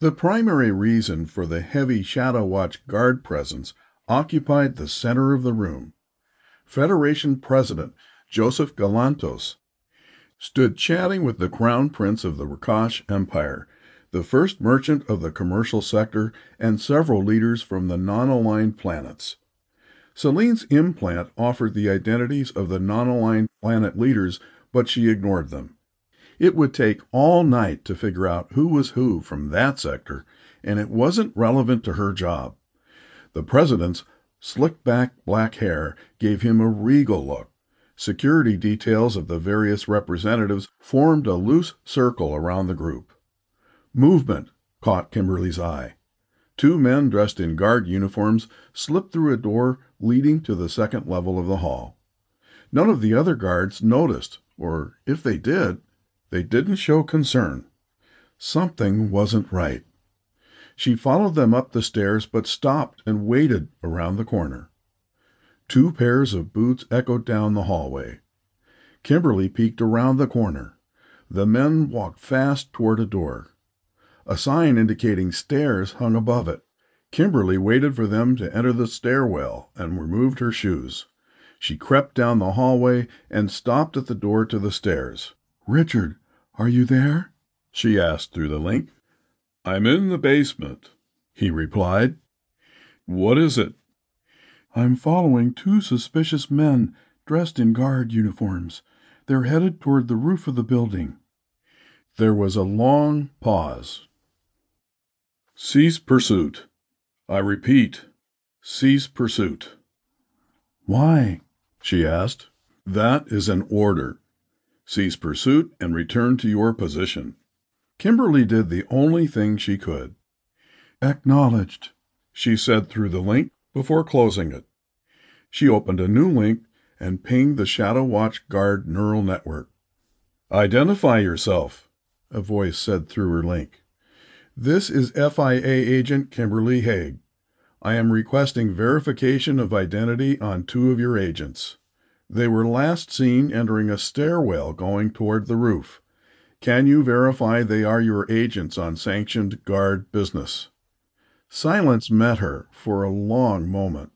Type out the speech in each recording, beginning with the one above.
The primary reason for the heavy Shadow Watch guard presence occupied the center of the room. Federation President Joseph Galantos stood chatting with the Crown Prince of the Rakash Empire, the first merchant of the commercial sector, and several leaders from the non aligned planets. Celine's implant offered the identities of the non aligned planet leaders, but she ignored them. It would take all night to figure out who was who from that sector, and it wasn't relevant to her job. The president's slick back black hair gave him a regal look. Security details of the various representatives formed a loose circle around the group. Movement caught Kimberly's eye. Two men dressed in guard uniforms slipped through a door leading to the second level of the hall. None of the other guards noticed, or if they did, they didn't show concern. Something wasn't right. She followed them up the stairs, but stopped and waited around the corner. Two pairs of boots echoed down the hallway. Kimberly peeked around the corner. The men walked fast toward a door. A sign indicating stairs hung above it. Kimberly waited for them to enter the stairwell and removed her shoes. She crept down the hallway and stopped at the door to the stairs. "Richard, are you there?" she asked through the link. "I'm in the basement," he replied. "What is it?" "I'm following two suspicious men dressed in guard uniforms. They're headed toward the roof of the building." There was a long pause. "Cease pursuit. I repeat, cease pursuit." "Why?" she asked. "That is an order. Cease pursuit and return to your position." Kimberly did the only thing she could. "Acknowledged," she said through the link, before closing it. She opened a new link and pinged the Shadow Watch guard neural network. "Identify yourself," a voice said through her link. "This is FIA agent Kimberly Hague. I am requesting verification of identity on two of your agents. They were last seen entering a stairwell going toward the roof. Can you verify they are your agents on sanctioned guard business?" Silence met her for a long moment.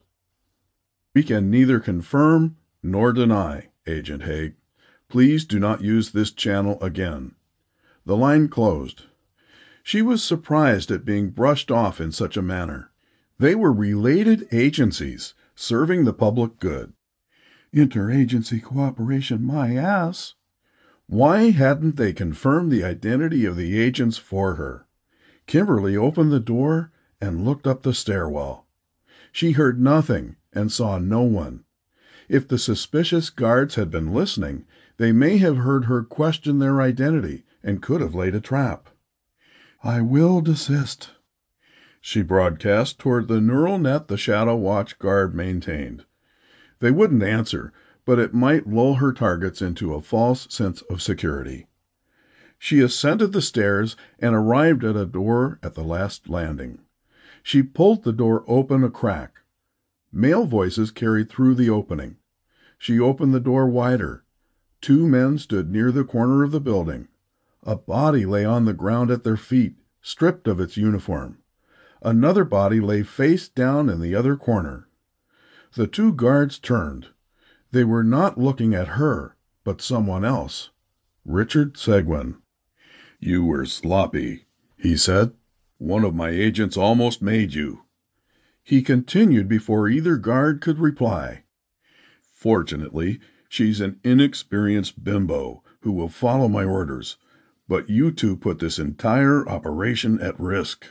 "We can neither confirm nor deny, Agent Hague. Please do not use this channel again." The line closed. She was surprised at being brushed off in such a manner. They were related agencies serving the public good. Interagency cooperation, my ass! Why hadn't they confirmed the identity of the agents for her? Kimberly opened the door and looked up the stairwell. She heard nothing and saw no one. If the suspicious guards had been listening, they may have heard her question their identity and could have laid a trap. I will desist, she broadcast toward the neural net the Shadow Watch guard maintained. They wouldn't answer, but it might lull her targets into a false sense of security. She ascended the stairs and arrived at a door at the last landing. She pulled the door open a crack. Male voices carried through the opening. She opened the door wider. Two men stood near the corner of the building. A body lay on the ground at their feet, stripped of its uniform. Another body lay face down in the other corner. The two guards turned. They were not looking at her, but someone else Richard Seguin. "You were sloppy," he said. "One of my agents almost made you." He continued before either guard could reply. "Fortunately, she's an inexperienced bimbo who will follow my orders, but you two put this entire operation at risk."